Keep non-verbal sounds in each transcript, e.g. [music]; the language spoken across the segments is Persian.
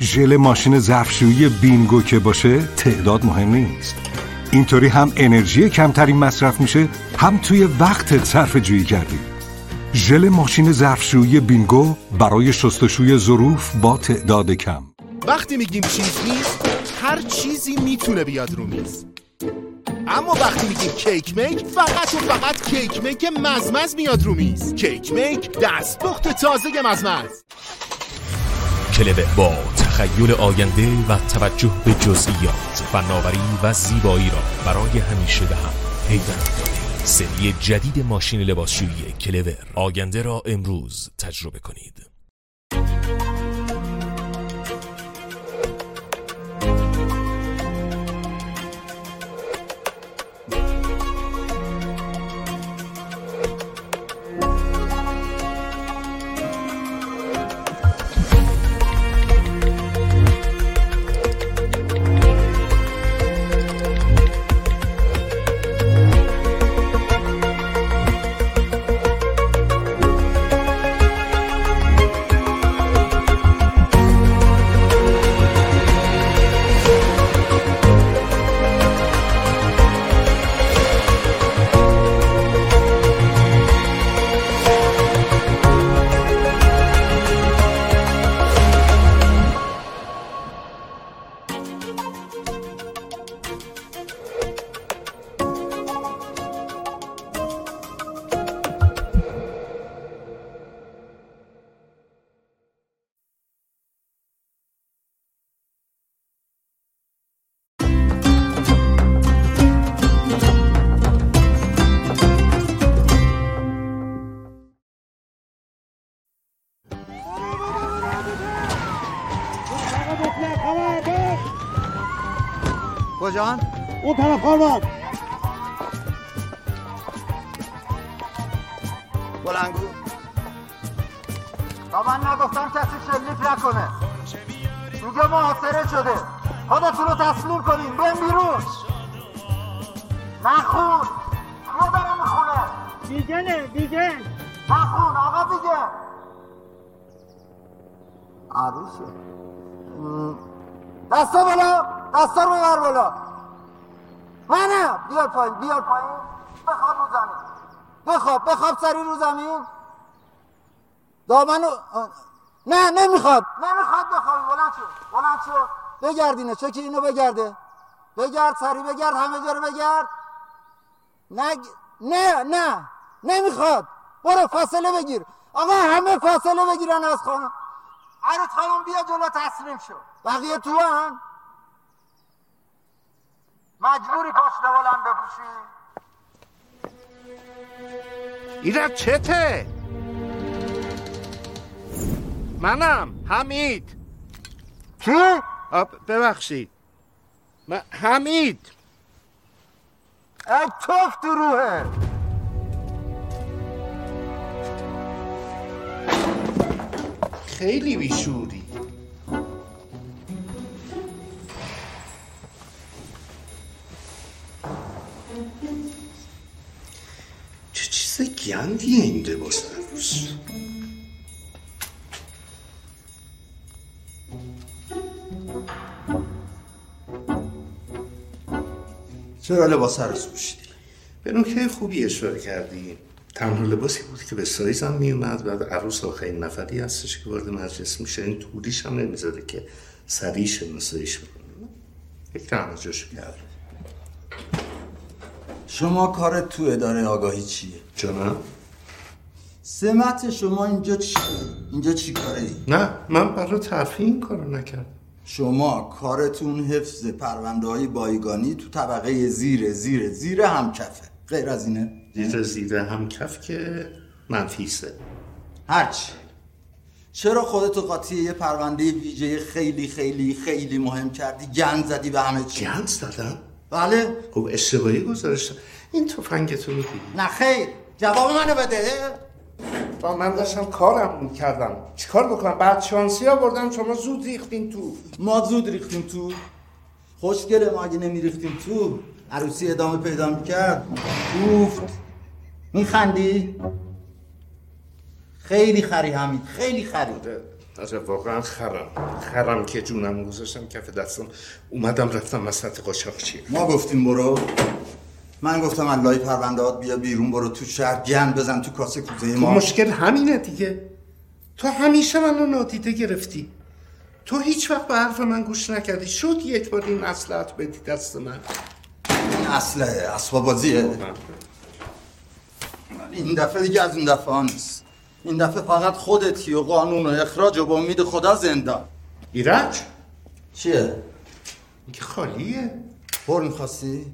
ژل ماشین ظرفشویی بینگو که باشه تعداد مهم نیست. اینطوری هم انرژی کمتری مصرف میشه هم توی وقت صرف جویی کردی. ژل ماشین ظرفشویی بینگو برای شستشوی ظروف با تعداد کم. وقتی میگیم چیز نیست هر چیزی می‌تونه بیاد رو میز. اما وقتی میگیم کیک میک فقط و فقط کیک میک مزمز میاد رو میز. کیک میک دستپخت تازه مزمز. کلبه با تخیل آینده و توجه به جزئیات فناوری و زیبایی را برای همیشه به هم پیوند سری جدید ماشین لباسشویی کلور. آینده را امروز تجربه کنید. کجان؟ اون طرف خانمان بلنگو. تا من نگفتم کسی شلیک نکنه. میگه محاصره شده. خودتون رو تسلیم کنین. بین بیرون. نخون. کیه داره می‌خونه بیگنه بیگن نخون آقا بیگن عروسه. دستا بالا دستا رو ببر بالا. منم بیار پایین بیار پایین. بخواب رو زمین. بخواب بخواب سری رو زمین. دامنو نه نمی‌خواد. نمی‌خواد بخوابی بلند شو بلند شو. بگردینه چکی اینو بگرده. بگرد سری بگرد همه جا رو بگرد. نه نه نه نمی‌خواد. برو فاصله بگیر. آقا همه فاصله بگیرن از خانم. عروت خانم بیا جلو تسلیم شو. بقیه تو هم مجبوری پشت بلند بپوشی. ایراد چته؟ منم حمید. کی؟ آب ببخشید. من حمید. تو روحه. خیلی بیشوری. این لباس عروس چرا لباس عروس پوشیدی؟ به نکته خوبی اشاره کردی. تنها لباسی بود که به سایزم میومد و عروس آخرین نفری هستش که وارد مجلس میشه. این طولیش هم نمی‌ذاره که سریع شناساییش بکنه. یک تنها جاشو کرد شما کار تو اداره آگاهی چیه؟ جانم؟ سمت شما اینجا چیه؟ اینجا چی کاره ای؟ نه من برای ترفیع این کارو نکردم شما کارتون حفظ پرونده های بایگانی تو طبقه زیر زیر زیر هم کفه غیر از اینه؟ زیر زیر هم کف که منفیسه هرچی چرا خودتو قاطی یه پرونده ویژه خیلی خیلی خیلی مهم کردی گند زدی به همه چی گند زدم؟ بله. خب اشتباهی گذاشتم. این تفنگتو میدی نه خیر. جواب منو بده. با من داشتم کارم می‌کردم. چیکار بکنم؟ بعد شانسی آوردم شما زود ریختین تو. ما زود ریختیم تو. خوشگله ما اگه نمیریختیم تو. عروسی ادامه پیدا می‌کرد. گفت میخندی؟ خیلی خری حمید خیلی خری. آره واقعا خرم. خرم که جونم گذاشتم کف دستم. اومدم رفتم مسحت قاچاقچی ما گفتیم برو. من گفتم اللهی پروندهات بیا بیرون برو تو شهر گند بزن تو کاسه کوزه خب ما. مشکل همینه دیگه. تو همیشه منو نادیده گرفتی. تو هیچ وقت به حرف من گوش نکردی. شد یک بار این اصلحت بدی دست من. این اصله اسباب بازیه این دفعه دیگه از این دفعه نیست. این دفعه فقط خودتی و قانون و اخراج و با امید خدا زندان ایرج چیه؟ این که خالیه پر می‌خواستی؟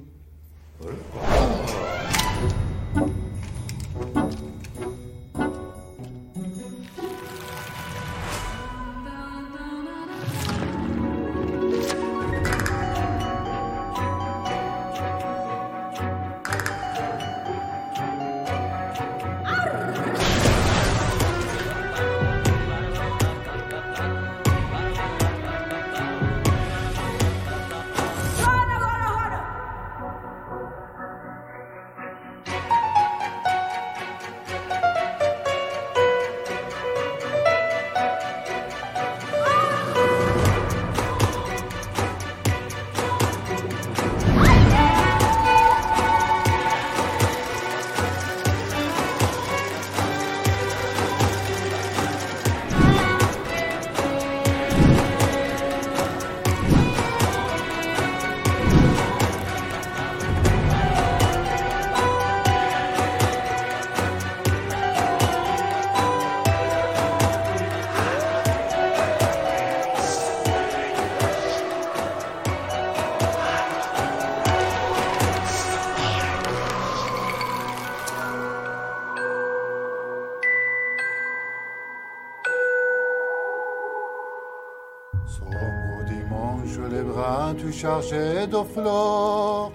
Chargeais de fleurs.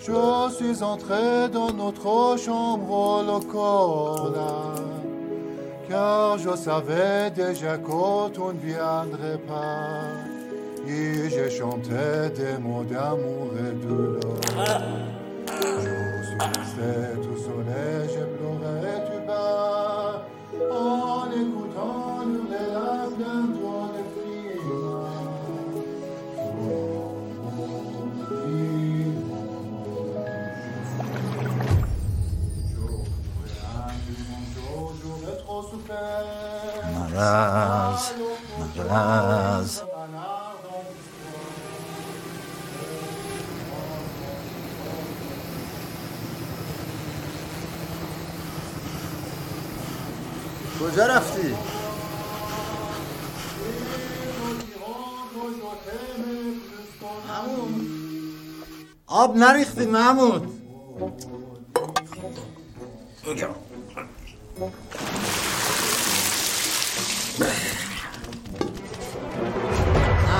Je suis entré dans notre chambre le corps là. Car je savais déjà que tu ne viendrais pas. Et j'ai chanté des mots d'amour et de douleur. Je suis resté tout مرز مرز کجا رفتی؟ آب نریختی محمود.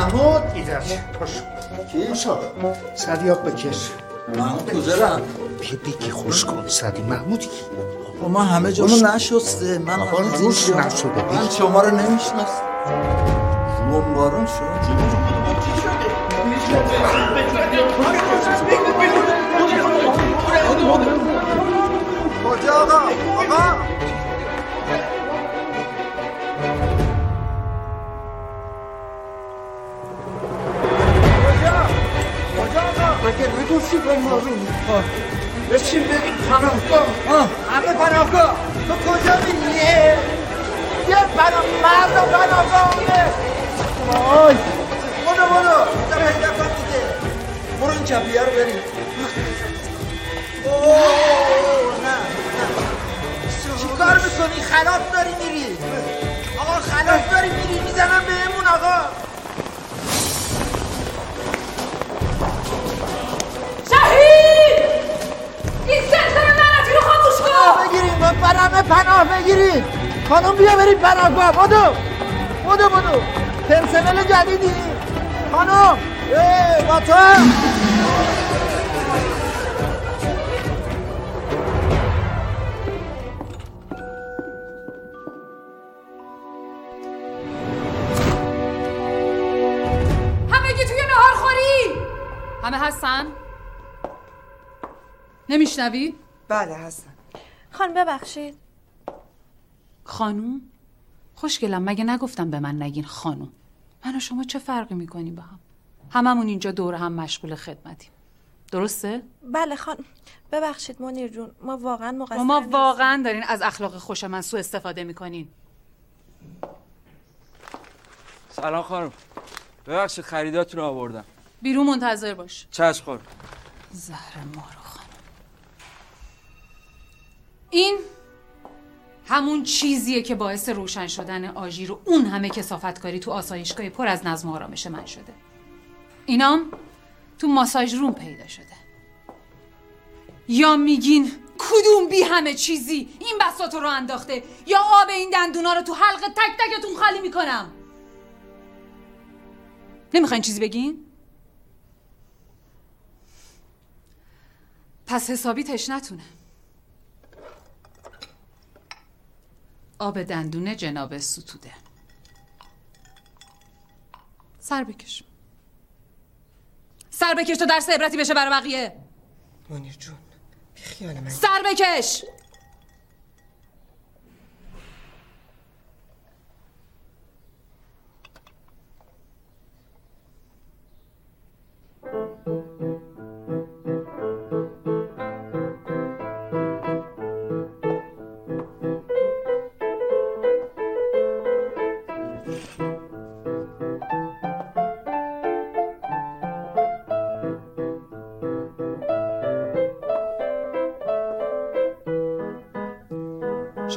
محمود ایرج پاشو کی؟ پاشو سریاب بکش. محمود کجا رفت؟ بیا بگی خوش کن سری محمود کی خب ما همه جامو نشسته من آقا روش. نشده. من شما رو نمی‌شناسم. بمبارون شد کجا آقا؟ آقا؟ مگه نگفتی بمارون بشین بریم پناهگاه همه پناهگاه تو کجا میری؟ یه پناه مردم پناهگاه اونه وای. برو برو. در هیدفت دیگه. برو این کبیه رو بریم. اوه. نه نه. چی کار می‌کنی؟ خلاف داری میری. آقا خلاف داری میری. می‌زنم بهمون آقا. کن بگیریم ما برامه پناه بگیریم. خانم بیا بریم پناهگاه بدو. بدو بدو. پرسنل جدیدی. خانم. ای با تو. هم. همگی توی نهار خوری. همه هستن؟ نمیشنوی؟ بله هستم. خانم ببخشید. خانوم؟ خوشگلم مگه نگفتم به من نگین خانم من و شما چه فرقی می‌کنیم با هم؟ هممون اینجا دور هم مشغول خدمتیم. درسته؟ بله خانم. ببخشید منیر جون ما واقعا مقصر ما. واقعا دارین از اخلاق خوش من سوء استفاده می‌کنین. سلام خانم. ببخشید خریداتون رو آوردم. بیرون منتظر باش. چشم خانم زهر این همون چیزیه که باعث روشن شدن آژیر و اون همه کسافتکاری تو آسایشگاه پر از نظم و آرامش من شده. اینام تو ماساژ روم پیدا شده. یا میگین کدوم بی همه چیزی این بساط رو انداخته؟ یا آب این دندونا رو تو حلق تک تکتون خالی می‌کنم؟ نمی‌خواین چیزی بگین؟ پس حسابی تشنتونه آب دندون جناب ستوده. سر بکش. سر بکش تا درس عبرتی بشه برای بقیه. منیر جون بی خیال من. سر بکش!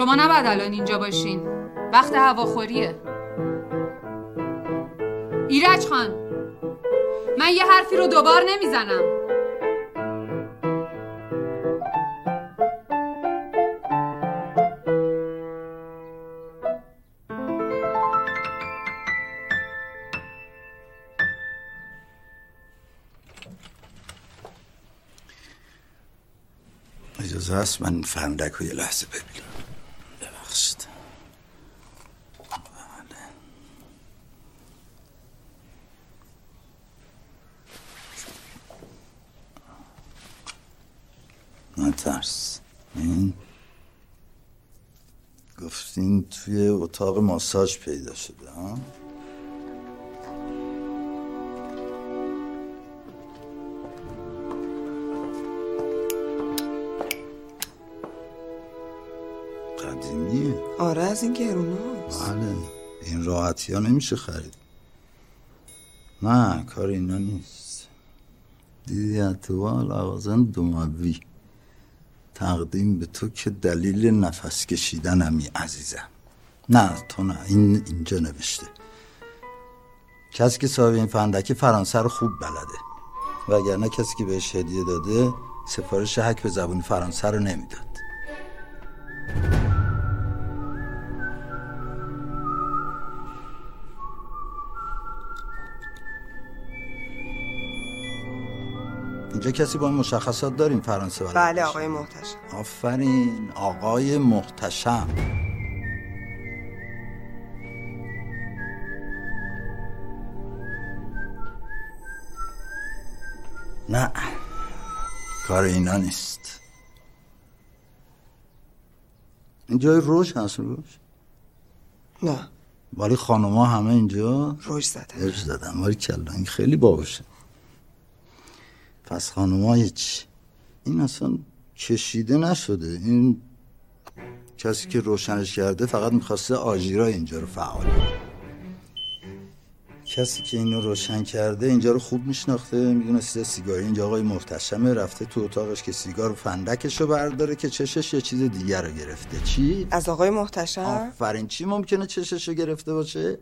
شما نباید الان اینجا باشین. وقت هواخوریه. ایرج خان من یه حرفی رو دوبار نمی‌زنم. اجازه هست من فندک رو یه لحظه ببینم ببخشید بله. نترس این گفتین توی اتاق ماساژ پیدا شده ها؟ قدیمیه آره از این گروناست بله این راحتی ها نمیشه خرید. نه کار اینا نیست. دیدی اتوال آوازن دوموی تقدیم به تو که دلیل نفس کشیدنمی عزیزم. نه تو نه. این اینجا نوشته. کسی که صاحب این فندک فرانسه رو خوب بلده. وگرنه کسی که بهش هدیه داده سفارش حک به زبون فرانسه رو نمی‌داد. اینجا کسی با این مشخصات داریم فرانسه بلد بله؟ آقای محتشم. آفرین آقای محتشم. نه. کار اینا نیست. این جای روش هست روش؟ نه. ولی خانوما همه اینجا روش زدن. روش زدن. ولی کلا این خیلی باوشه پس خانوما هیچ. این اصلا کشیده نشده. این کسی که روشنش کرده فقط می‌خواسته آژیرا اینجا رو فعال کنه. کسی که اینو روشن کرده اینجا رو خوب میشناخته می‌دونسته سیگاری. اینجا آقای محتشمه رفته تو اتاقش که سیگار و فندکش رو برداره که چشش یه چیز دیگر رو گرفته. چی؟ از آقای محتشم؟ آفرین. چی ممکنه چشش رو گرفته باشه؟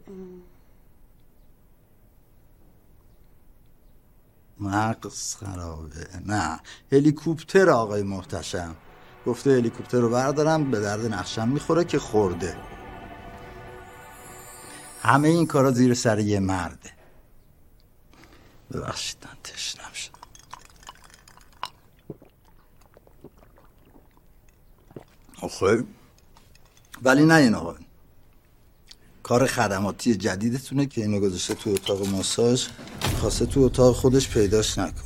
مغز خرابه. نه. هلیکوپتر آقای محتشم. گفته هلیکوپتر رو بردارم به درد نقشم می‌خوره که خورده. همه این کارا زیر سر یه مرده. ببخشید من تشنم شد. آخه. ولی نه این آقا. کار خدماتی جدیدتونه که اینو گذاشته تو اتاق ماساژ. خواسته تو اتاق خودش پیداش نکنه.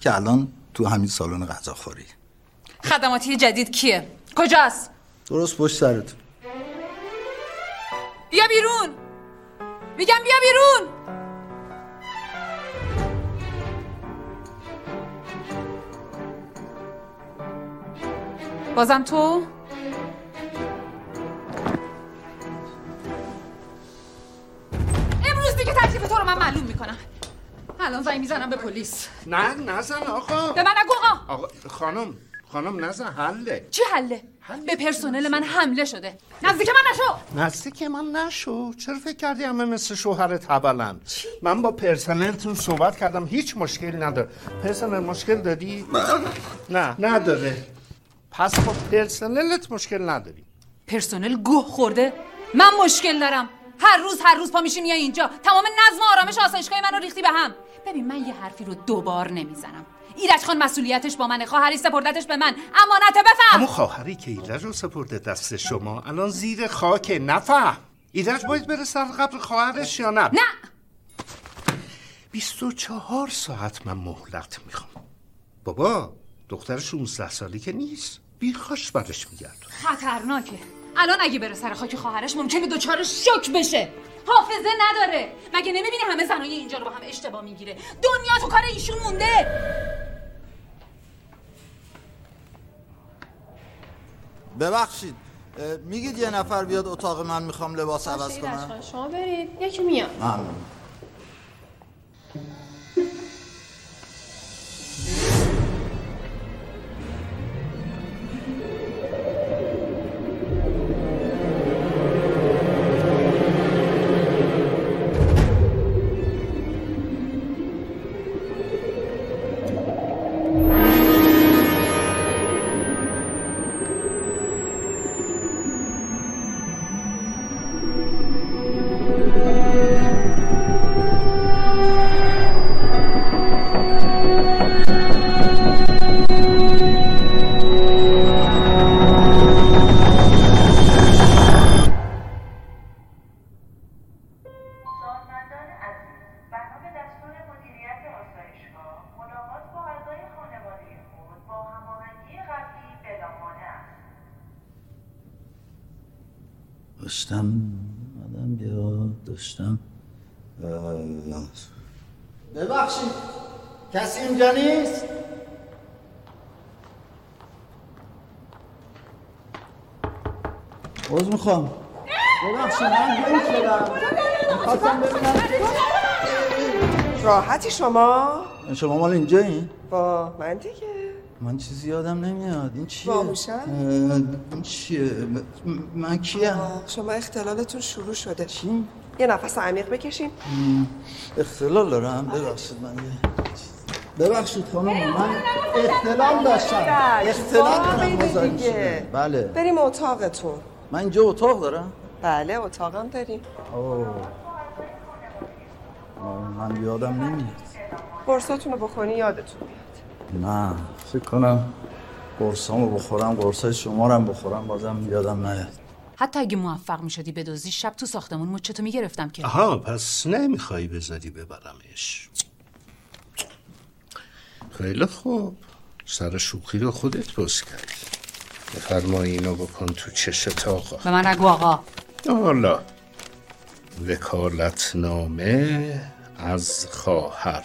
که الان تو همین سالن غذاخوری. خدماتی جدید کیه؟ کجاست؟ درست پشت سرتون بیا بیرون. میگم بیا بیرون. بازم تو؟ امروز دیگه تکلیف تو رو من معلوم می‌کنم. الان زنگ می‌زنم به پلیس. نه نزن آقا. به من نگو آقا آقا خانم خانم نزن حله. چی حله؟ به پرسنل من حمله شده. نزدیک من نشو! نزدیک من نشو. چرا فکر کردی همه مثل شوهرت حبلن؟ من با پرسنلتون صحبت کردم. هیچ مشکلی نداره. پرسنل مشکل دادی؟ نه. نداره. پس با پرسنلت مشکل نداری. پرسنل گوه خورده. من مشکل دارم. هر روز هر روز پا میشی میای اینجا. تمام نظم و آرامش آسایشگاه منو ریختی به هم. ببین من یه حرفی رو دوبار نمی‌زنم. ایرج خان مسئولیتش با منه خواهری سپردتش به من. امانت بفهم اما خواهری که ایرج رو سپرده دست شما الان زیر خاک نفهم. ایرج باید بره سر قبر خواهرش یا نه؟ نه. 24 ساعت من مهلت می‌خوام. بابا دختر 16 سالی که نیست. بیخاش برش میگرد خطرناکه. الان اگه بره سر خاک خواهرش ممکنه دچار شوک بشه. حافظه نداره. مگه نمی‌بینی همه زنای اینجا رو با هم اشتباه می‌گیره؟ دنیا تو کار ایشون مونده. ببخشید. اه، میگید یه نفر بیاد اتاق من می‌خوام لباس عوض کنم. شما برید. یکی میاد. ممنون. داشتم آدم بیاد داشتم. ببخشید کسی اینجا نیست؟ عوض می‌خوام. ببخشید من گم شدم. می‌خواستم ببینم راحتی شما؟ شما مال اینجا این؟ با من دیگه. من چیزی یادم نمیاد. این چیه؟ این چیه؟ من کیم؟ شما اختلالتون شروع شده. چی؟ یه نفس عمیق بکشین. اختلال دارم. ببخشید من یه ببخشید خانم من اختلال داشتم. اختلال دارم. شدم. بله. بریم اتاقتون. من اینجا اتاق دارم. بله اتاقم داریم. اوه. من یادم نمیاد. قرصاتون رو بخونی یادتون میاد. نه. فکر کنم قرصامو بخورم قرصای شما رو هم بخورم بازم یادم نیاد. حتی اگه موفق می‌شدی بدزدی شب تو ساختمون مچتو می‌گرفتم که. آها پس نمی‌خوای بذاری ببرمش. خیلی خوب. سر شوخی رو خودت باز کردی بفرمایی اینو بکن تو چشت آقا به من نگو آقا. حالا وکالتنامه از خواهر.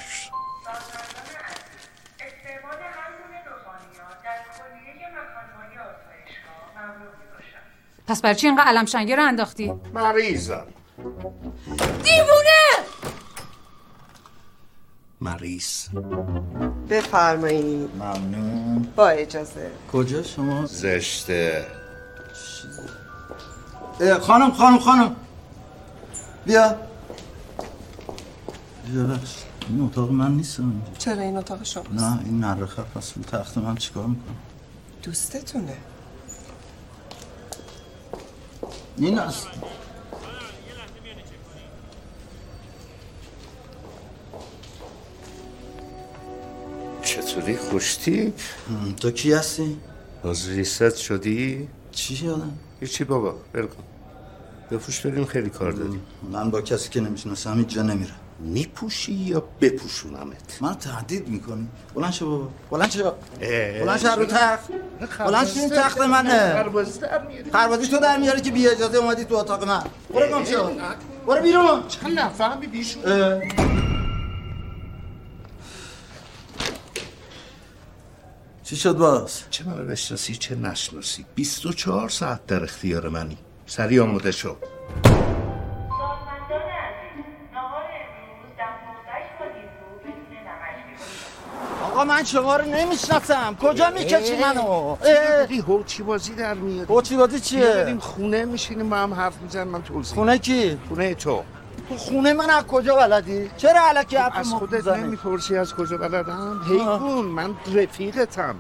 پس برای چی اینقدر علم شنگه رو انداختی؟ مریضم. دیوونه! مریض. بفرمایید. ممنون. با اجازه. کجا شما؟ زشته. خانم خانم خانم. بیا. بیا بخش این اتاق من نیستم چرا این اتاق شماست؟ نه این نرخه پس رو تخت من چیکار می‌کنم؟ دوستتونه. این است چطوری خوشتی؟ تو کی هستی؟ باز ریست شدی؟ چی شدم؟ هیچی بابا بل کن بفوش بریم خیلی کار داریم من با کسی که نمی‌شناسم هیچ جا نمیرم میپوشی یا بپوشونمت؟ من تهدید می‌کنی بلند شو بابا. بلند شو. بلند شو رو تخت. بلند شو این تخت منه. خربازی تو در میاری. که بی اجازه اومدی تو اتاق من. برو گم شو. برو بیرون. چند نفهمی بیشون؟ چی شد باز؟ چه منو بشناسی چه نشناسی؟ 24 ساعت در اختیار منی. سریع آماده شو. آقا من شما رو نمی‌شناسم. کجا می‌کشی منو؟ داری هوچی بازی در میاد هوچی بازی چیه؟ بریم خونه میشینیم با هم حرف می‌زنیم من توضیح خونه کی؟ خونه تو. تو خونه من از کجا بلدی؟ چرا علکی حرف از مفت خودت؟ نمی‌پرسی از کجا بلدم. حیوان من رفیقتم.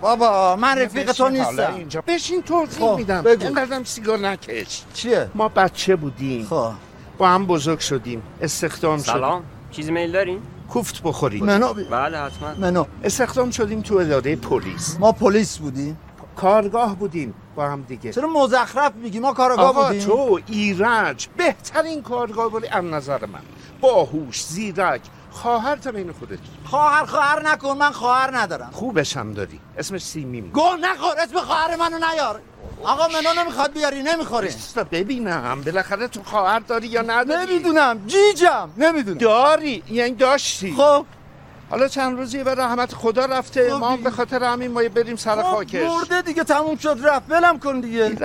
بابا من رفیق تو نیستم. اینجا. بشین توضیح خب، میدم. اینقدرم سیگار نکش. چیه؟ ما بچه بودیم. خب. با هم بزرگ شدیم. استخدام شدیم. سلام چیزی میل دارین؟ کوفت بخوریم منو بله حتما. منو. استخدام شدیم تو اداره پلیس. ما پلیس بودیم. کارگاه بودیم با هم دیگه. چرا مزخرف میگی؟ ما کارگاه آقا بودیم. تو ایرج بهترین کارگاه بودی از نظر من. باهوش زیرک خواهر تا بین خودت. خواهر خواهر نکن من خواهر ندارم. خوبش هم داری. اسمش سیمیم. گوه نخور اسم خواهر منو نیار. آقا منو نمی‌خواد بیاری نمی‌خوره. بستا ببینم بالاخره تو خواهر داری یا نداری. نمی‌دونم جیجم نمی‌دونم. داری یعنی داشتی. خب. حالا چند روزی به رحمت خدا رفته ما هم به خاطر همین ما بریم سر خاکش. مرده دیگه تموم شد رفت ولم کن دیگه.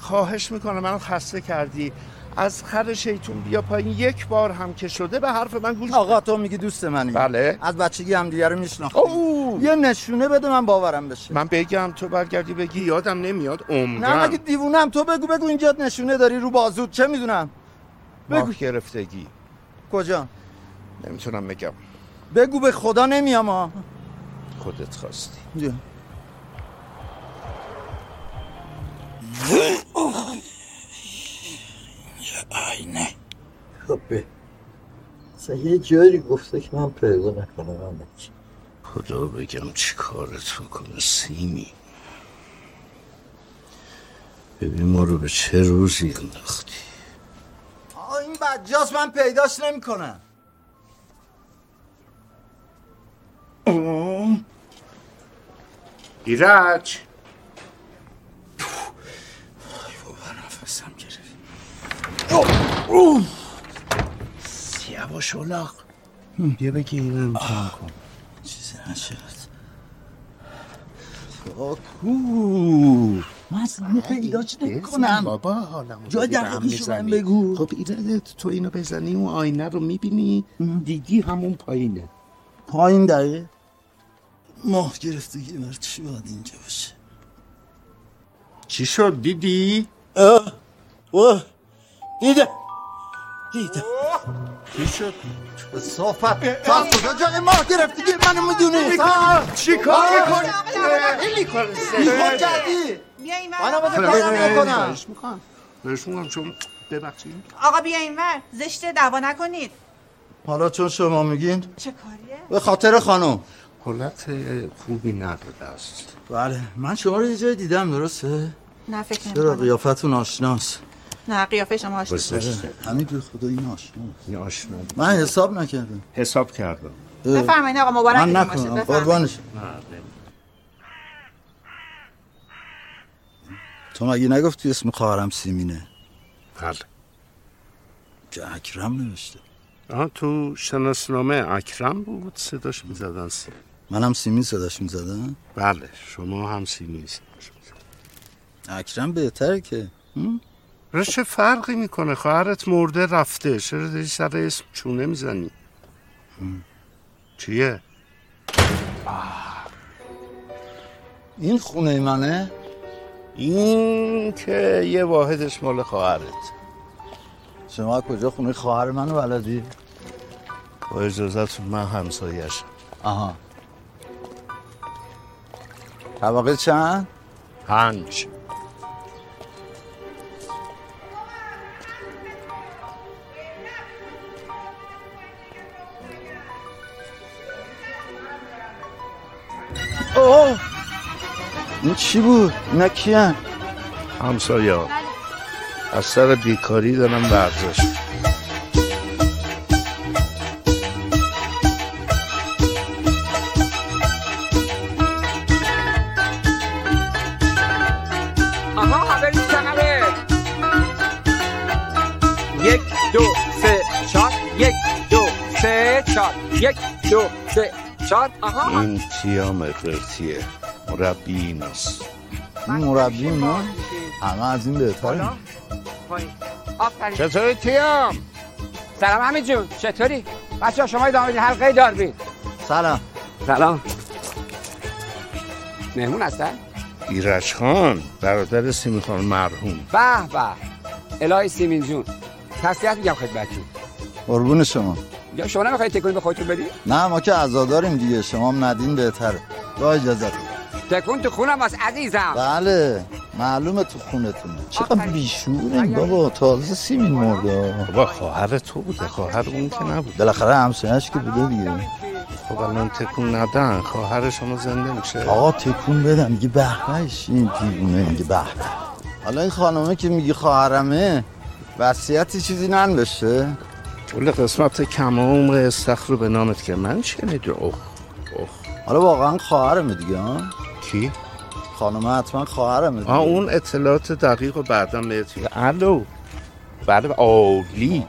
خواهش می‌کنم منو خسته کردی. از خر شیطون بیا پایین. یک بار هم که شده به حرف من گوش آقا تو میگی دوست منی. بله. از بچگی هم دیگه رو میشناختیم اوه. یه نشونه بده من باورم بشه. من بگم تو برگردی بگی یادم نمیاد نه عمرم مگه دیوونم تو بگو بگو اینجا نشونه داری رو بازود. چه می‌دونم؟ بگو. گرفتگی. کجا؟ نمی‌تونم بگم. بگو به خدا نمیام ها خودت خواستی. یه جایی گفته که من پیدا نکنم من خدا بگم چی کارت کنه سیمی؟ ببین ما رو به چه روزی انداختی؟ آه این بدجاست من پیداش نمی‌کنم. ایرج! نفسم گرفت. یواش اولاق بیا بگی این امتحان کن چیزی نشد کو من اصلا پیداش نکنم بابا حالا جای دقیقش رو من بگو. خب ایرج تو اینو بزنی اون آینه رو می‌بینی دیدی همون پایینه. پایین دقیقه. ماه گرفتگی بر چی باید اینجا باشه؟ چی شد؟ دیدی؟ اه اوه دیده دیده چی شد؟ صافت تو از کجا جای ماه گرفتگی منو می‌دونی؟ چی کار؟ می‌کنی؟ خیلی کار؟ بیخود کردی؟ بیا این منو بده کارم نکنم خواهش می‌کنم. بهش چون ببخشید. آقا بیا این ور. زشته دعوا نکنید. حالا چون شما میگین چه کاریه؟ به خاطر خانم. حالت خوبی نداده است. بله من شما رو یه جای دیدم درسته؟ نه فکر چرا قیافتون آشناست؟ نه قیافه شما آشنا همین به خدا این آشناست این آشنا من حساب نکردم. حساب کردم. بفرمایید آقا من مبارک باشه نکنم. قربانش. تو مگه نگفتی اسم خواهرم سیمینه؟ بله. که اکرم نوشته؟ آه تو شناسنامه اکرم بود صداش می‌زدن سی منم سیمین صداش می‌زدم بله شما هم سیمی صداش می‌زدن. اکرم بهتره که. هم؟ را چه فرقی می‌کنه؟ خواهرت مرده رفته. چرا داری سر اسم چونه می‌زنی؟ چیه؟ این خونه منه؟ این که یه واحدش مال خواهرت. شما کجا خونه خواهر منو بلدی؟ با اجازتون من همسایش آها. طبقه چند؟ پنج. این چی بود؟ اینا کیان؟ همسایه ها. از سر بیکاری دارم ورزش. آها یک دو سه چهار. یک دو سه چهار. یک دو سه آها. این تیام قرتیه مربی ایناست. این مربی ما همه از این. آفرین. چطوری تیام؟ سلام همین جون. چطوری؟ بچه شما ادامه حلقه داربین سلام. سلام. مهمون هستن؟ ایرج خان برادر سیمی خان مرحوم. به به. الهی سیمین جون. تسلیت میگم خدمتتون. قربون شما. یا شما نمی‌خواید تکونی به خودتون بدی؟ نه ما که عزاداریم دیگه. شما هم ندین بهتره. با اجازت. تکون تو خونم واسه عزیزم. بله معلومه تو خونتونه. چقدر بیشورین بابا؟ تازه سیمین مرده. بابا خواهر تو بوده. خواهر اون که نبود بالاخره همسایه‌اش که بوده دیگه. خب الان تکون ندن. خواهر شما زنده میشه. آقا تکون بدن. میگه به بهش این دیوونه. میگه به به. حالا این خانمه که میگه خواهرمه وصیتی چیزی ننوشته کل قسمت کمام استخر رو به نامت که من شنید اوه اوه. حالا واقعا خواهرمه دیگه ها؟ کی؟ خانمه حتما خواهرمه دیگه. اون اطلاعات دقیق رو بعدا بهت میگم. الو. بله عالی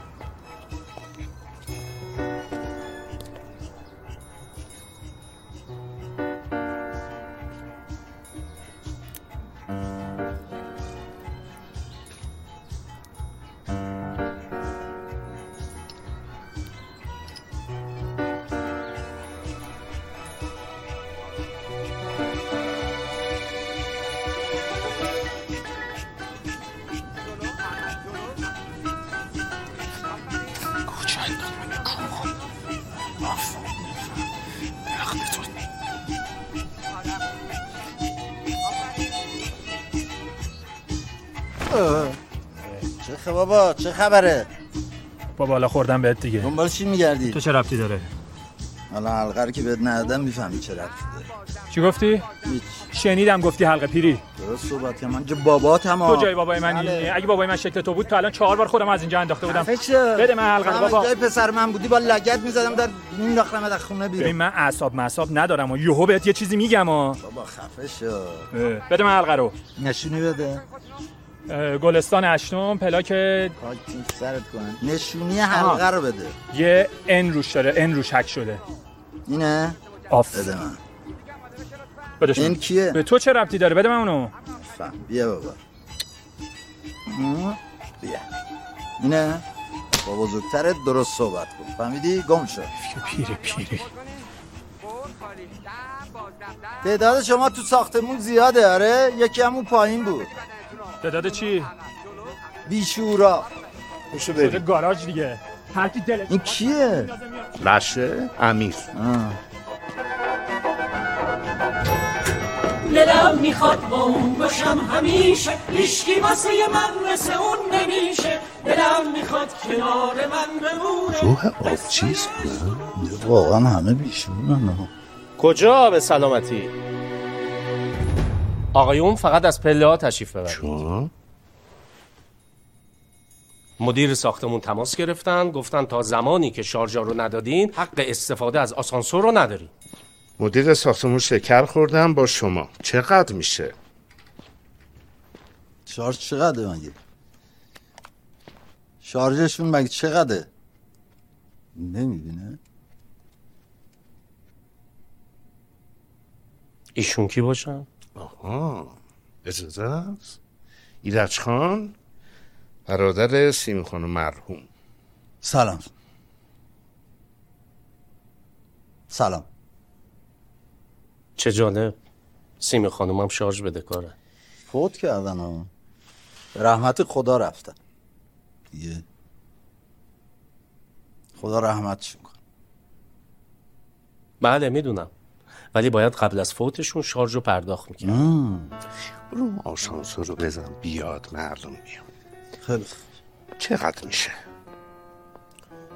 چه خبر بابا چه خبره؟ با بالا خوردم بهت دیگه. دنبال چی میگردی؟ تو چه ربطی داره؟ حالا حلقه رو که بهت ندادم می‌فهمی چه ربطی. چی گفتی؟ شنیدم گفتی حلقه پیری. درست صحبت من که باباتم تو جای بابای منی. بله. اگه بابای من شکل تو بود تو الان چهار بار خودم از اینجا انداخته بودم. بده من حلقه بابا. جای پسر من بودی با لگت می‌زدم در مینداختم از خونه ببین بیرون من اعصاب معصاب ندارم و یهو بهت یه چیزی میگم و. بابا خفه شو. بده من حلقه رو. نشونی بده. گلستان اشتم پلاک. سرت کنن. نشونی حلقه رو بده. یه ان روش داره ان روش حک شده. اینه؟ آف. بده من. بده شما. این کیه؟ به تو چه ربطی داره؟ بده من اونو. فهم بیا بابا. بیا. اینه؟ با بزرگترت درست صحبت کن. فهمیدی؟ گم شد پیره پیره. تعداد شما تو ساختمون زیاده آره؟ یکی همون پایین بود. تعداد چی؟ بیشورا. شده بریم. گاراژ دیگه. هر کی دلش این کیه؟ لشه؟ امیر. آه. دلم می‌خواد با اون باشم همیشه. هیچکی واسه من مثل اون نمیشه. دلم می‌خواد کنار من بمونه. روح آبچیز بودن واقعا همه بیشورن ها. کجا به سلامتی؟ آقایون فقط از پله ها تشریف ببرید. چون؟ مدیر ساختمون تماس گرفتن. گفتن تا زمانی که شارژا رو ندادین حق استفاده از آسانسور رو ندارین. مدیر ساختمون شکر خوردم با شما. چقدر میشه؟ شارژ چقدره مگه؟ شارژشون مگه چقدره؟ نمی‌بینه. ایشون کی باشن؟ آها اجازه است. ایرج خان برادر سیمی خانم مرحوم. سلام. سلام. چه جالب. سیمی خانومم شارژ بده کاره فوت کردن ها. به رحمت خدا رفتن دیگه خدا رحمتشون کن بله می‌دونم. ولی باید قبل از فوتشون شارژ رو پرداخت می‌کرد برو آشانسور رو بزن بیاد معلوم میاد خیلی. چقدر میشه؟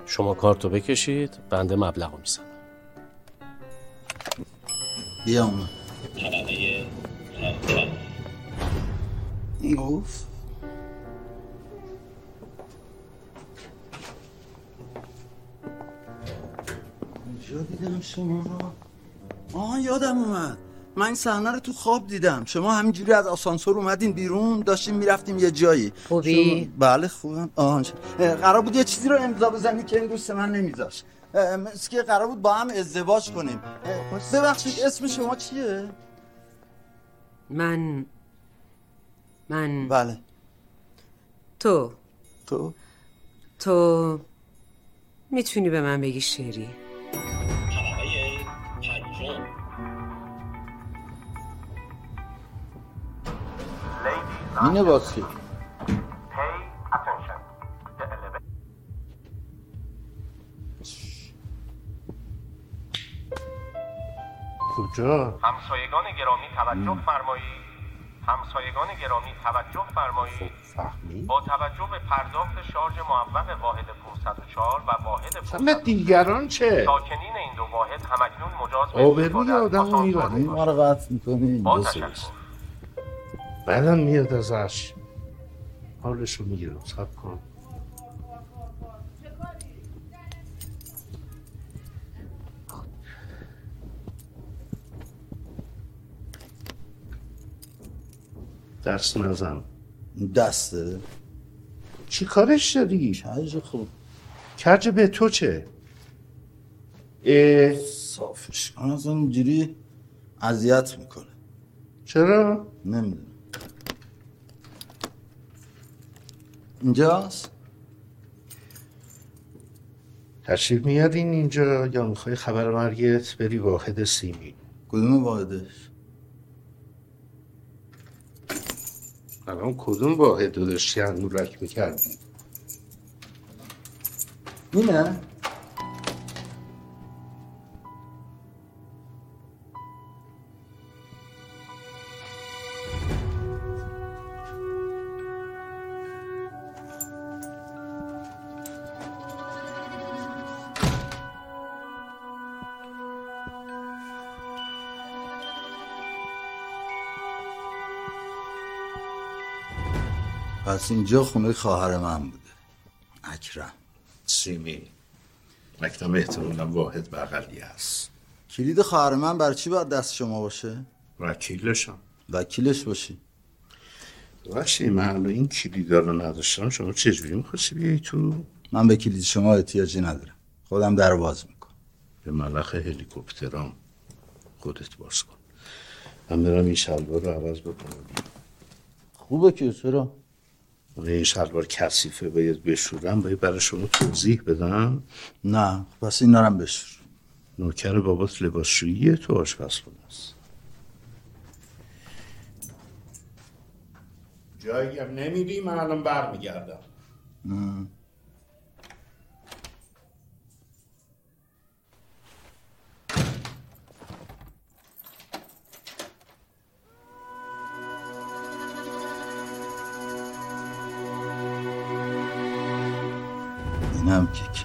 شما کارتو بکشید بنده مبلغ رو می‌زنم. بیا اومد اوف کجا دیدم شما رو. آه یادم اومد. من این صحنه رو تو خواب دیدم. شما همینجوری از آسانسور اومدین بیرون داشتیم می‌رفتیم یه جایی. خوبی؟ شما- بله خوبم. آه قرار بود یه چیزی رو امضا بزنی که این دوست من نمیذاشت مثل که قرار بود با هم ازدواج کنیم. ببخشید اسم شما چیه؟ من من بله. تو. تو؟ تو می‌تونی به من بگی شعری؟ اینه باسی کجا؟ همسایگان گرامی توجه فرمایید همسایگان گرامی توجه فرمایید فهمی؟ با توجه به پرداخت شارژ موفق واحد 504 و واحد مثلا دیگران چه؟ ساکنین این دو واحد همکنون مجاز به آبروی آدم می‌بریم ما رو قطع می‌کنی با تشکر. بعدم میاد ازش. حالشو می‌گیرم. سب کن. دست نزن. دسته؟ چی کارش داری؟ کج خوب. کج به تو چه؟ اه، صافش کن از اینجوری اذیت می‌کنه. چرا؟ نمی‌دونم. اینجاست؟ تشریف میادین اینجا یا می‌خوای خبر مرگت بری واحد سیمی؟ کدوم واحدش؟ الان کدوم واحد رو داشتی انگولک می‌کردی؟ اینه پس اینجا خونه خواهر من بوده. اکرم. سیمی. مکتب احتمالا واحد بغلی هست کلید خواهر من برای چی باید دست شما باشه؟ وکیلشم. وکیلش باشی. باشی من این کلیدا رو نداشتم. شما چجوری می‌خواستی بیای تو؟ من به کلید شما احتیاجی ندارم. خودم در باز می‌کنم. به ملخ هلیکوپترام. خودت باز کن. من برم این شلوار رو عوض بکنم. خوبه که چرا؟ آره، این شلوار کثیفه باید بشورم باید برای شما توضیح بدم. نه پس این نارم بشور. نوکر بابات لباسشویی تو آشپزخونه است. جایی هم نمیدی من الان برمیگردم.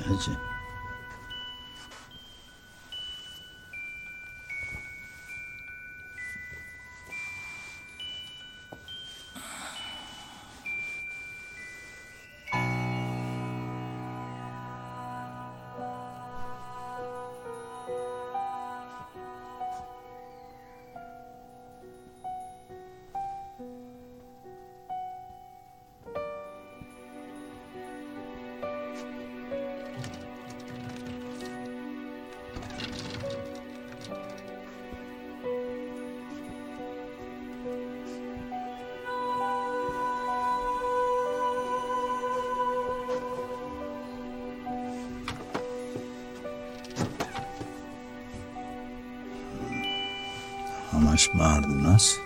اینم که کجه همش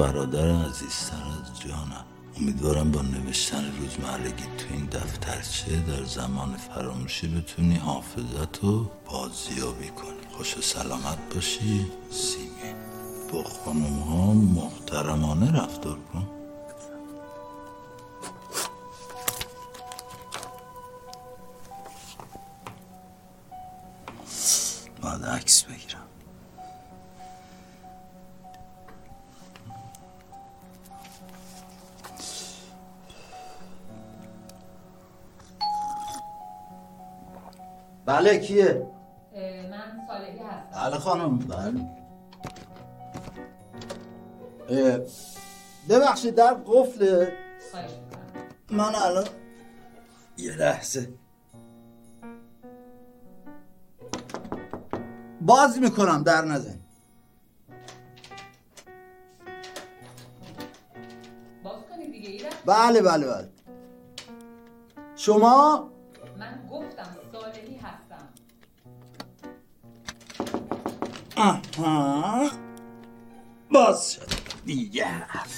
برادر عزیزتر از جانم. امیدوارم با نوشتن روزمرگی تو این دفترچه در زمان فراموشی بتونی حافظت رو بازیابی کنی. خوش و سلامت باشی سیمی با خانم ها محترمانه رفتار کن. بله کیه؟ من صالحی هستم. بله خانم بله. ببخشید در قفله من الان یه لحظه. باز می‌کنم در نزن باز کنید دیگه بله بله بله. شما آها. باز شد. دیگه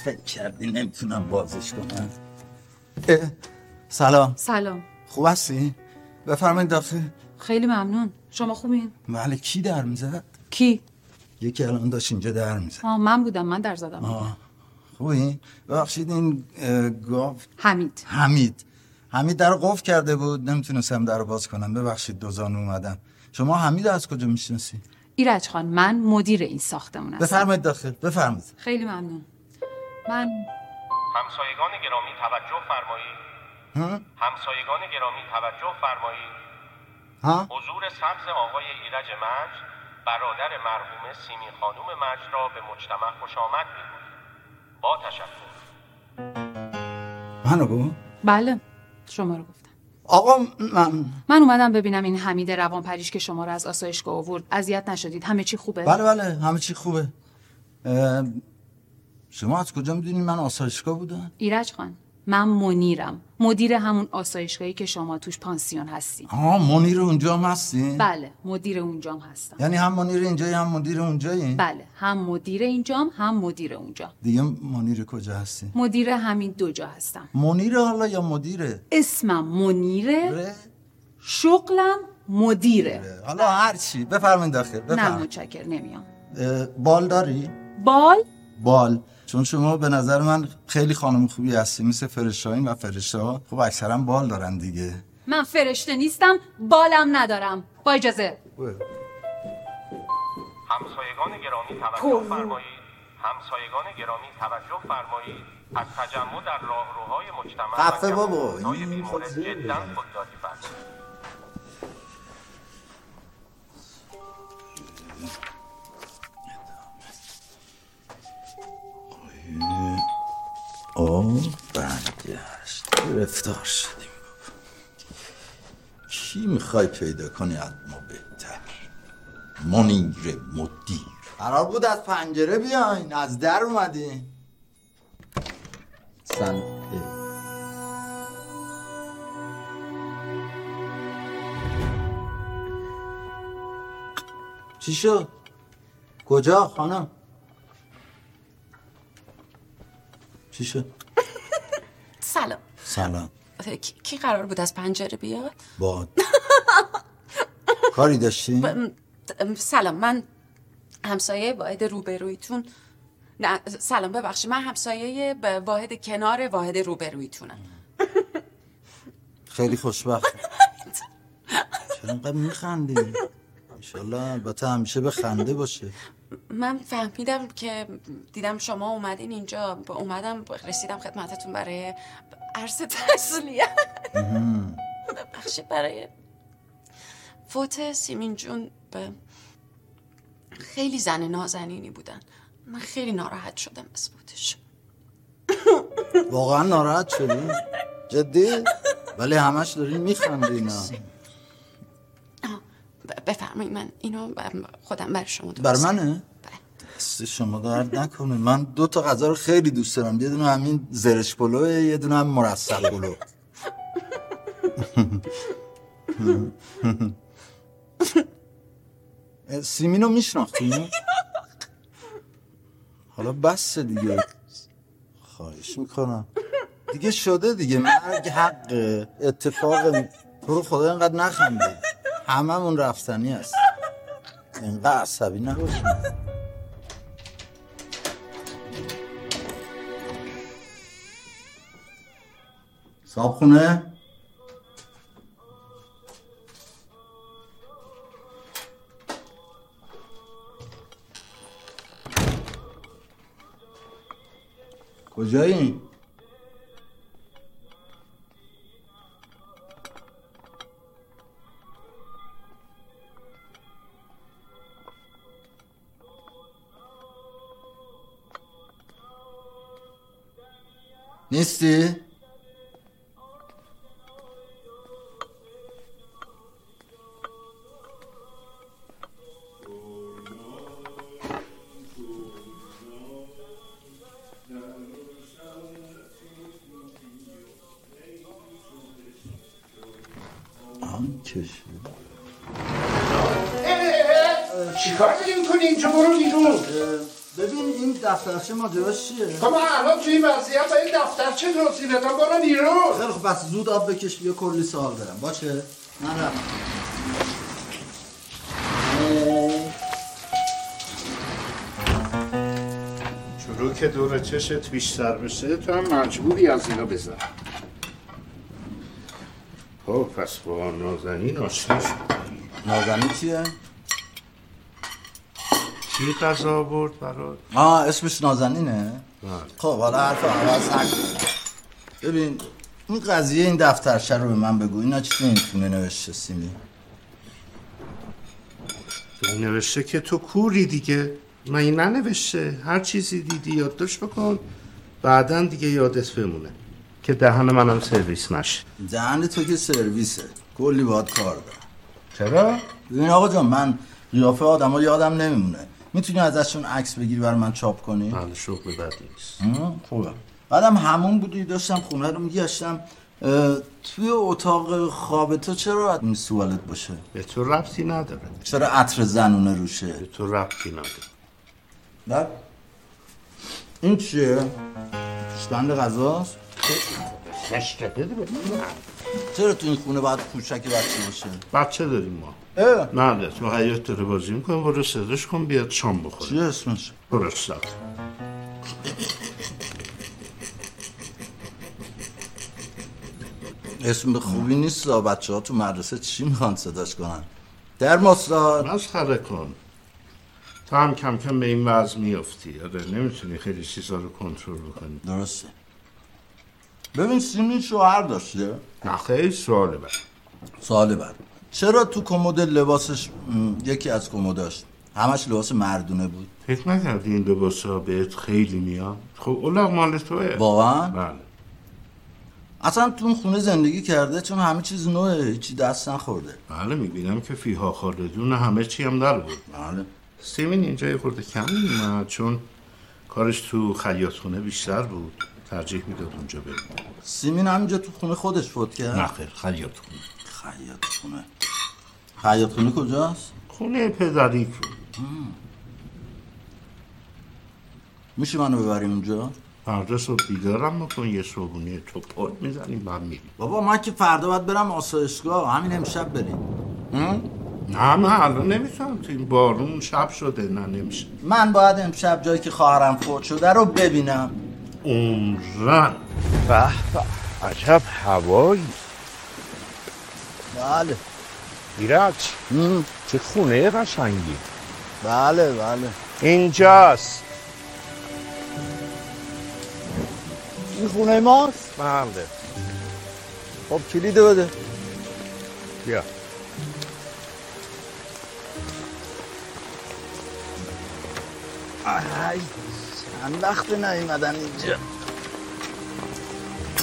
فکر کردی نمی‌تونم بازش کنم. اه، سلام. سلام. خوب هستی؟ بفرمایید داخل. خیلی ممنون. شما خوبین؟ بله کی در می‌زد؟ کی؟ یکی الان داشت اینجا در می‌زد. آه من بودم من در زدم. آه خوبی؟ ببخشید این گاو حمید. حمید. حمید در قفل کرده بود. نمی‌تونستم در باز کنم. ببخشید دوزان اومدم شما حمید از کجا می‌شناسی؟ ایرج خان من مدیر این ساختمون هستم. بفرمایید داخل. بفرمایید. خیلی ممنون. من همسایگان گرامی توجه فرمایید ها؟ همسایگان گرامی توجه فرمایید ها؟ حضور سبز آقای ایرج مجد برادر مرحوم سیمی خانوم مجد را به مجتمع خوش آمد می‌گوییم با تشکر. منو گفت؟ بله شما رو گفتم آقا من من اومدم ببینم این حمید روان پریش که شما رو از آسایشگاه آورد. اذیت نشدید. همه چی خوبه؟ بله بله. همه چی خوبه. شما از کجا می‌دونی من آسایشگاه بودم؟ ایرج خان. من منیرم. مدیر همون آسایشگاهی که شما توش پانسیون هستین. آه منیر اونجا هم هستی؟ بله مدیر اونجام هستم. یعنی هم منیر اینجایی هم مدیر اونجایی؟ بله هم مدیر اینجام هم مدیر اونجا دیگه منیر کجا هستی؟ مدیر همین دو جا هستم. منیر حالا یا مدیره؟ اسمم منیره شغلم مدیره. حالا هر چی. بفرمایید داخل نه بفرمایید متشکر نمیام بال داری؟ بال؟ بال. چون شما به نظر من خیلی خانم خوبی هستی مثل فرشاین و فرشته ها خب اکثرا بال دارن دیگه. من فرشته نیستم بالم ندارم. با اجازه. همسایگان گرامی توجه فرمایید. همسایگان گرامی توجه فرمایید. از تجمع در راهروهای مجتمع خفه بابا، این خود زیاده. جدا خودداری فرمایید. آه برگشت. گرفتار شدیم. کی می‌خوای پیدا کنی از ما بهتر؟ منیر مدیر. قرار بود از پنجره بیاین. از در اومدین. سن چی شد؟ کجا خانم؟ چی شد؟ سلام سلام کی, قرار بود از پنجره بیاد؟ باد [laughs] کاری داشتی؟ سلام من همسایه واحد روبرویتون نه سلام ببخشید من همسایه واحد کنار واحد روبرویتونم [laughs] خیلی خوشبخت [laughs] چرا اینقدر میخندی؟ انشالله البته همیشه به خنده باشه من فهمیدم که دیدم شما اومدین اینجا اومدم رسیدم خدمتتون برای عرض تسلیت. ببخشید برای فوت سیمین جون به خیلی زن نازنینی بودن من خیلی ناراحت شدم از فوتش واقعا ناراحت شدی؟ جدی؟ ولی همش دارین میخندین ب- بفرمایید من اینو خودم برای شما بر منه؟ دست شما درد نکنه. من دو تا غذا رو خیلی دوست دارم. یه دونه همین زرش پلوه یه دونه هم مرسل پلو. [laughs] سیمینو میشناختی؟ حالا بس دیگه. خواهش می‌کنم. دیگه شده دیگه. مرگ حق اتفاق تو رو خدا اینقدر نخنده. هممون رفتنی هست. اینقدر عصبی نباشیم صاحب خونه؟ کجایی؟ Nesse دفترچه ماجراش چیه؟ خب من الان توی این وضعیت این دفتر چه توضیح بدم برو بیرون خیلی خب پس زود آب بکش بیا کلی سوال دارم باشه؟ من رفتم شروع که دور چشت بیشتر بشه تو هم مجبوری از اینا بزن خب پس با نازنین آشنا شد نازنین چیه؟ چی غذا آورد برات؟ آه اسمش نازنینه؟ خب حالا حرف عوض نکن. ببین این قضیه این دفترچه رو به من بگو. اینا چی تو این خونه نوشته سیمی؟ تو نوشته که تو کوری دیگه. من این ننوشته. هر چیزی دیدی یادداشت بکن. بعدا دیگه یادت بمونه. که دهن منم سرویس نشه. دهن تو که سرویسه. کلی باید کار دارم. چرا؟ ببین آقا جان من قیافه آدم یادم نمیمونه. می‌تونی ازشون عکس بگیری برای من چاپ کنی؟ بله شغل بد نیست خوبه بعدم همون بودی داشتم خونه رو میگشتم توی اتاق خواب تو چرا این سوالت باشه؟ به تو ربطی نداره چرا عطر زنونه روشه؟ به تو ربطی نداره نه این چیه؟ شتند غذاست؟ سشته بده. بده چرا تو این خونه باید کوچک بچه باشه؟ بچه داریم ما. نه تو حیات داره بازی می‌کنه برو صداش کن بیاد شام بخوره. چی اسمش؟ برو استاد اسم خوبی نیست بچه ها تو مدرسه چی می‌خوان صداش کنن؟ در مصراد مسخره کن. تو هم کم کم به این وضع میافتی. آره نمی‌تونی خیلی چیزا رو کنترل بکنی. درسته. ببین سیمین شوهر داشته نه خیلی سواله بر سال بعد چرا تو کمد لباسش م، یکی از کمداش همش لباس مردونه بود؟ فکر نکردی این لباس ها بهت خیلی میاد خب اولاغ مال توه. واقعا؟ بله. اصلا تو خونه زندگی کرده چون همه چیز نوعه هیچی دست نخورده بله می‌بینم که فیها خالدون همه چی هم در بود. بله. سیمین اینجا یه خورده کم میومد چون کارش تو خیاط خونه بیشتر بود. ترجیح می‌داد اونجا بره سیمین همینجا تو خونه خودش فوت کرد نه خیر خیاط خونه. خیاط خونه. خیاط خونه کجاست؟ خونه پدری میشه منو ببریم اونجا؟ فردا صبح بیدارم بکن یه صبحونه تو پرد می‌زنیم بعد میریم. بابا من که فردا باید برم آسایشگاه. همین امشب بریم. نه من الان نمی‌تونم تو این بارون شب شده نه نمیشه. من باید امشب جایی که خواهرم فوت شده رو ببینم. عمرن به به عجب هوایی. بله. ایرج چه خونه قشنگی. بله بله. اینجاست. این خونه ماست؟ بله. خب کلید بده. بیا. آی چند وقت نیومدن اینجا.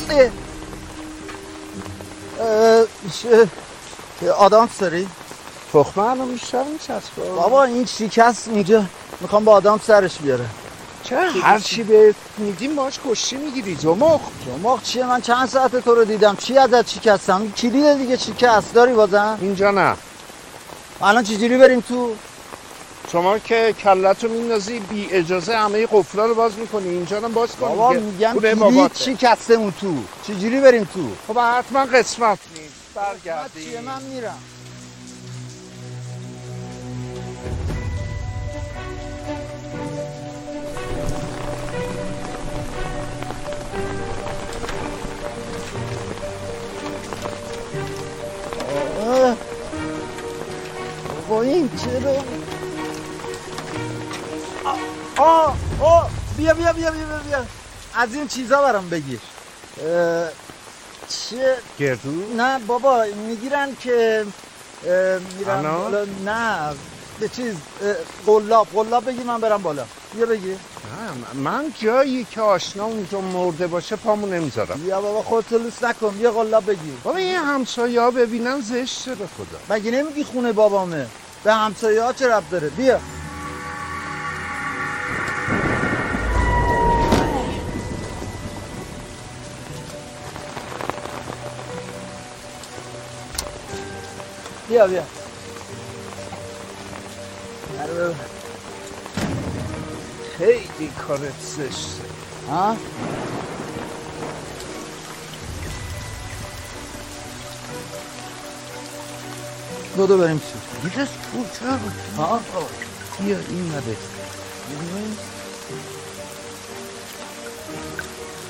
اه. اه، میشه آدامس داری؟ تخمه الان بیشتر میچسبه. بابا این شکست اینجا. می‌خوام با آدام سرش بیاره. چه؟ هر چی بهت میدیم باش کشتی می‌گیری زمخ جماغ چیه؟ من چند ساعت تو رو دیدم. چی ازت شکستم؟ کلید دیگه شکست. داری بازم؟ اینجا نه. الان چجوری بریم تو؟ شما که کلت رو میندازی بی اجازه همه قفلا رو باز می‌کنی. اینجا هم باز کنی بابا میگم چی کسته اون تو. چجوری بریم تو؟ خب حتما قسمت نیست. برگردی چیه؟ من میرم. با این چرا؟ آه آه بیا بیا بیا بیا بیا, بیا. از این چیزا برام بگیر. چیه؟ گردو؟ نه بابا می‌گیرن که میرن؟ بالا. نه به چیز قلاب قلاب بگیر من برم بالا. بیا بگیر. نه من جایی که آشنا اونجا مرده باشه پامو نمی‌ذارم. بیا بابا خودت لوس نکن. بیا قلاب بگیر. بابا این همسایه ها ببینن زشته به خدا؟ مگه نمیگی خونه بابامه؟ به همسایه ها چه رب داره؟ بیا. بیا. خیلی کارت زشته. ها؟ بدو بریم. چی بیرس کجا ها؟ بیا این نده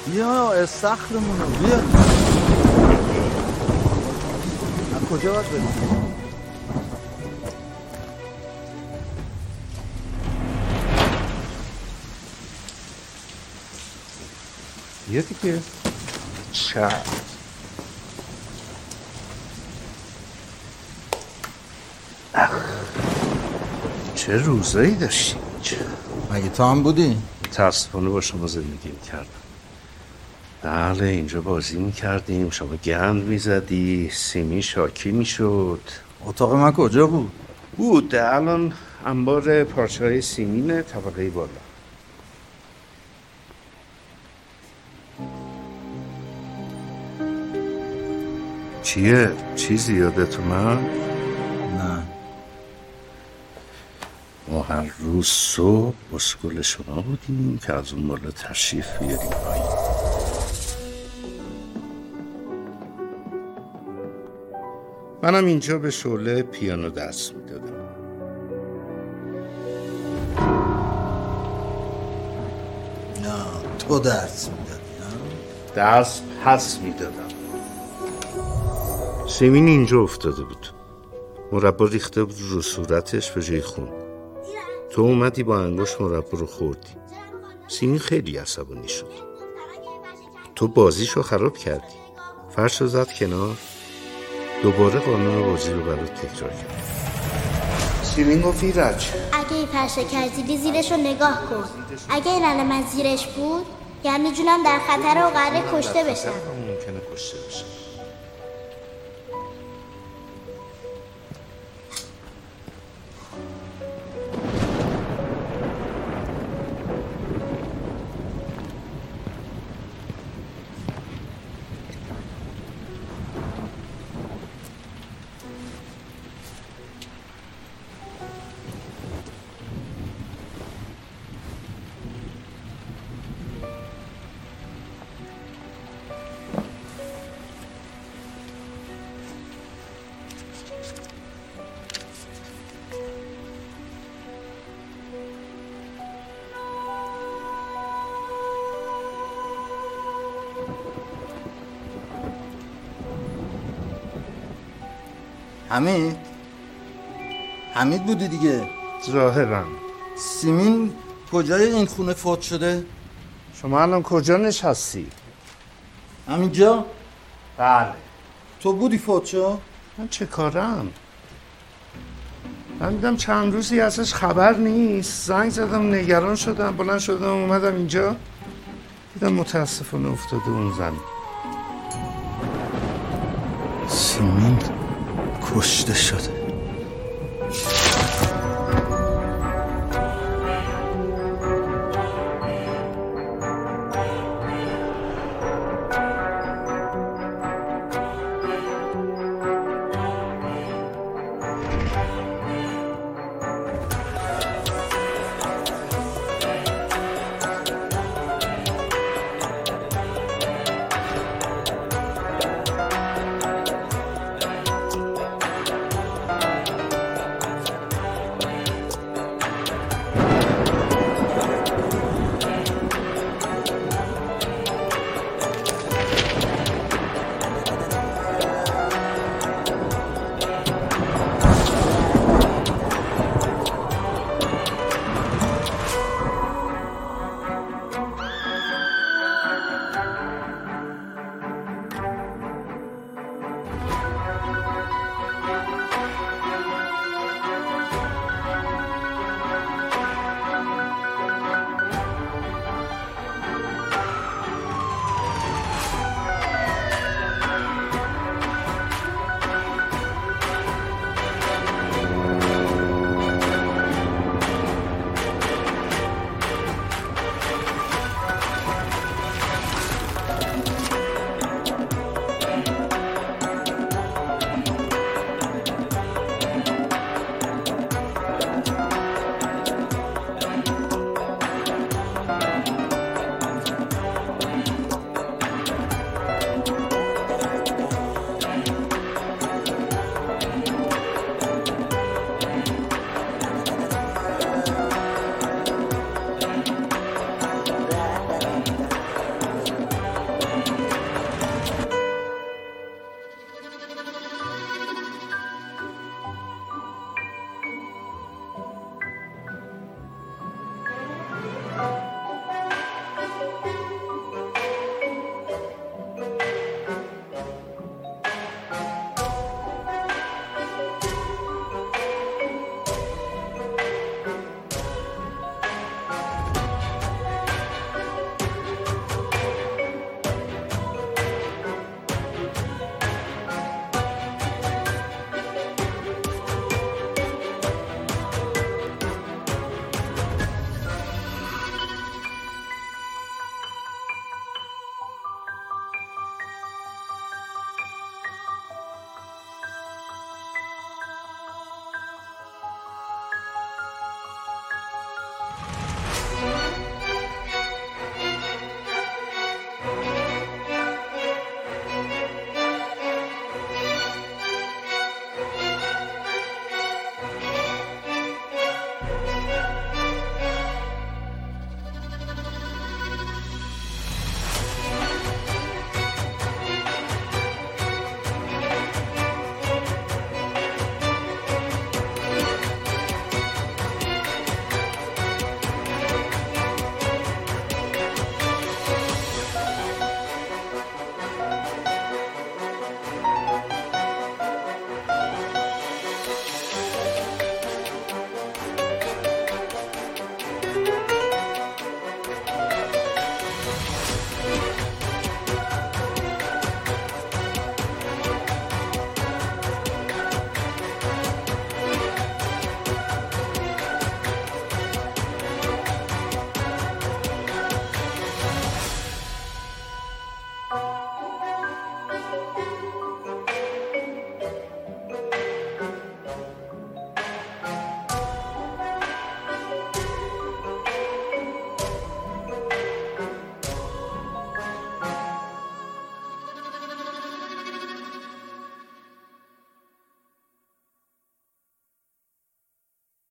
بیا استخرمونو. بیا. از کجا باید بریم؟ بیا دیگه. چه؟ چه روزایی داشتی؟ مگه تو هم بودی؟ متاسفانه با شما زندگی می‌کردم. بله اینجا بازی می‌کردیم. شما گند می‌زدی سیمی شاکی می‌شد. اتاق من کجا بود؟ بود الان انبار پارچه های سیمینه طبقه بالا. چیه؟ چیزی یادت اومد؟ نه. ما هر روز صبح اسکول شما بودیم که از اون بالا تشریف بیاریم پایین. منم اینجا به شعله پیانو دست می‌دادم. نه تو درس می‌دادی درس پس می‌دادم. سیمین اینجا افتاده بود. مربا ریخته بود رو صورتش به جای خون. تو اومدی با انگوش مربا رو خوردی. سیمین خیلی عصبانی شد. تو بازیشو خراب کردی. فرش رو زد کنار. دوباره قانون بازی رو برات تکرار کرد. سیمین گفت ایرج اگه این پرشه کردی بی زیرش رو نگاه کن. اگه این الان من زیرش بود یعنی جونم در خطر و قراره کشته بشم. ممکنه کشته بشه حمید حمید بودی دیگه ظاهرا سیمین کجای این خونه فوت شده؟ شما الان کجا نشستی؟ همینجا؟ بله تو بودی فوت شد؟ من چه کارم؟ من دیدم چند روزی ازش خبر نیست زنگ زدم نگران شدم بلند شدم اومدم اینجا دیدم متاسفانه افتاده اون زن کشته شده.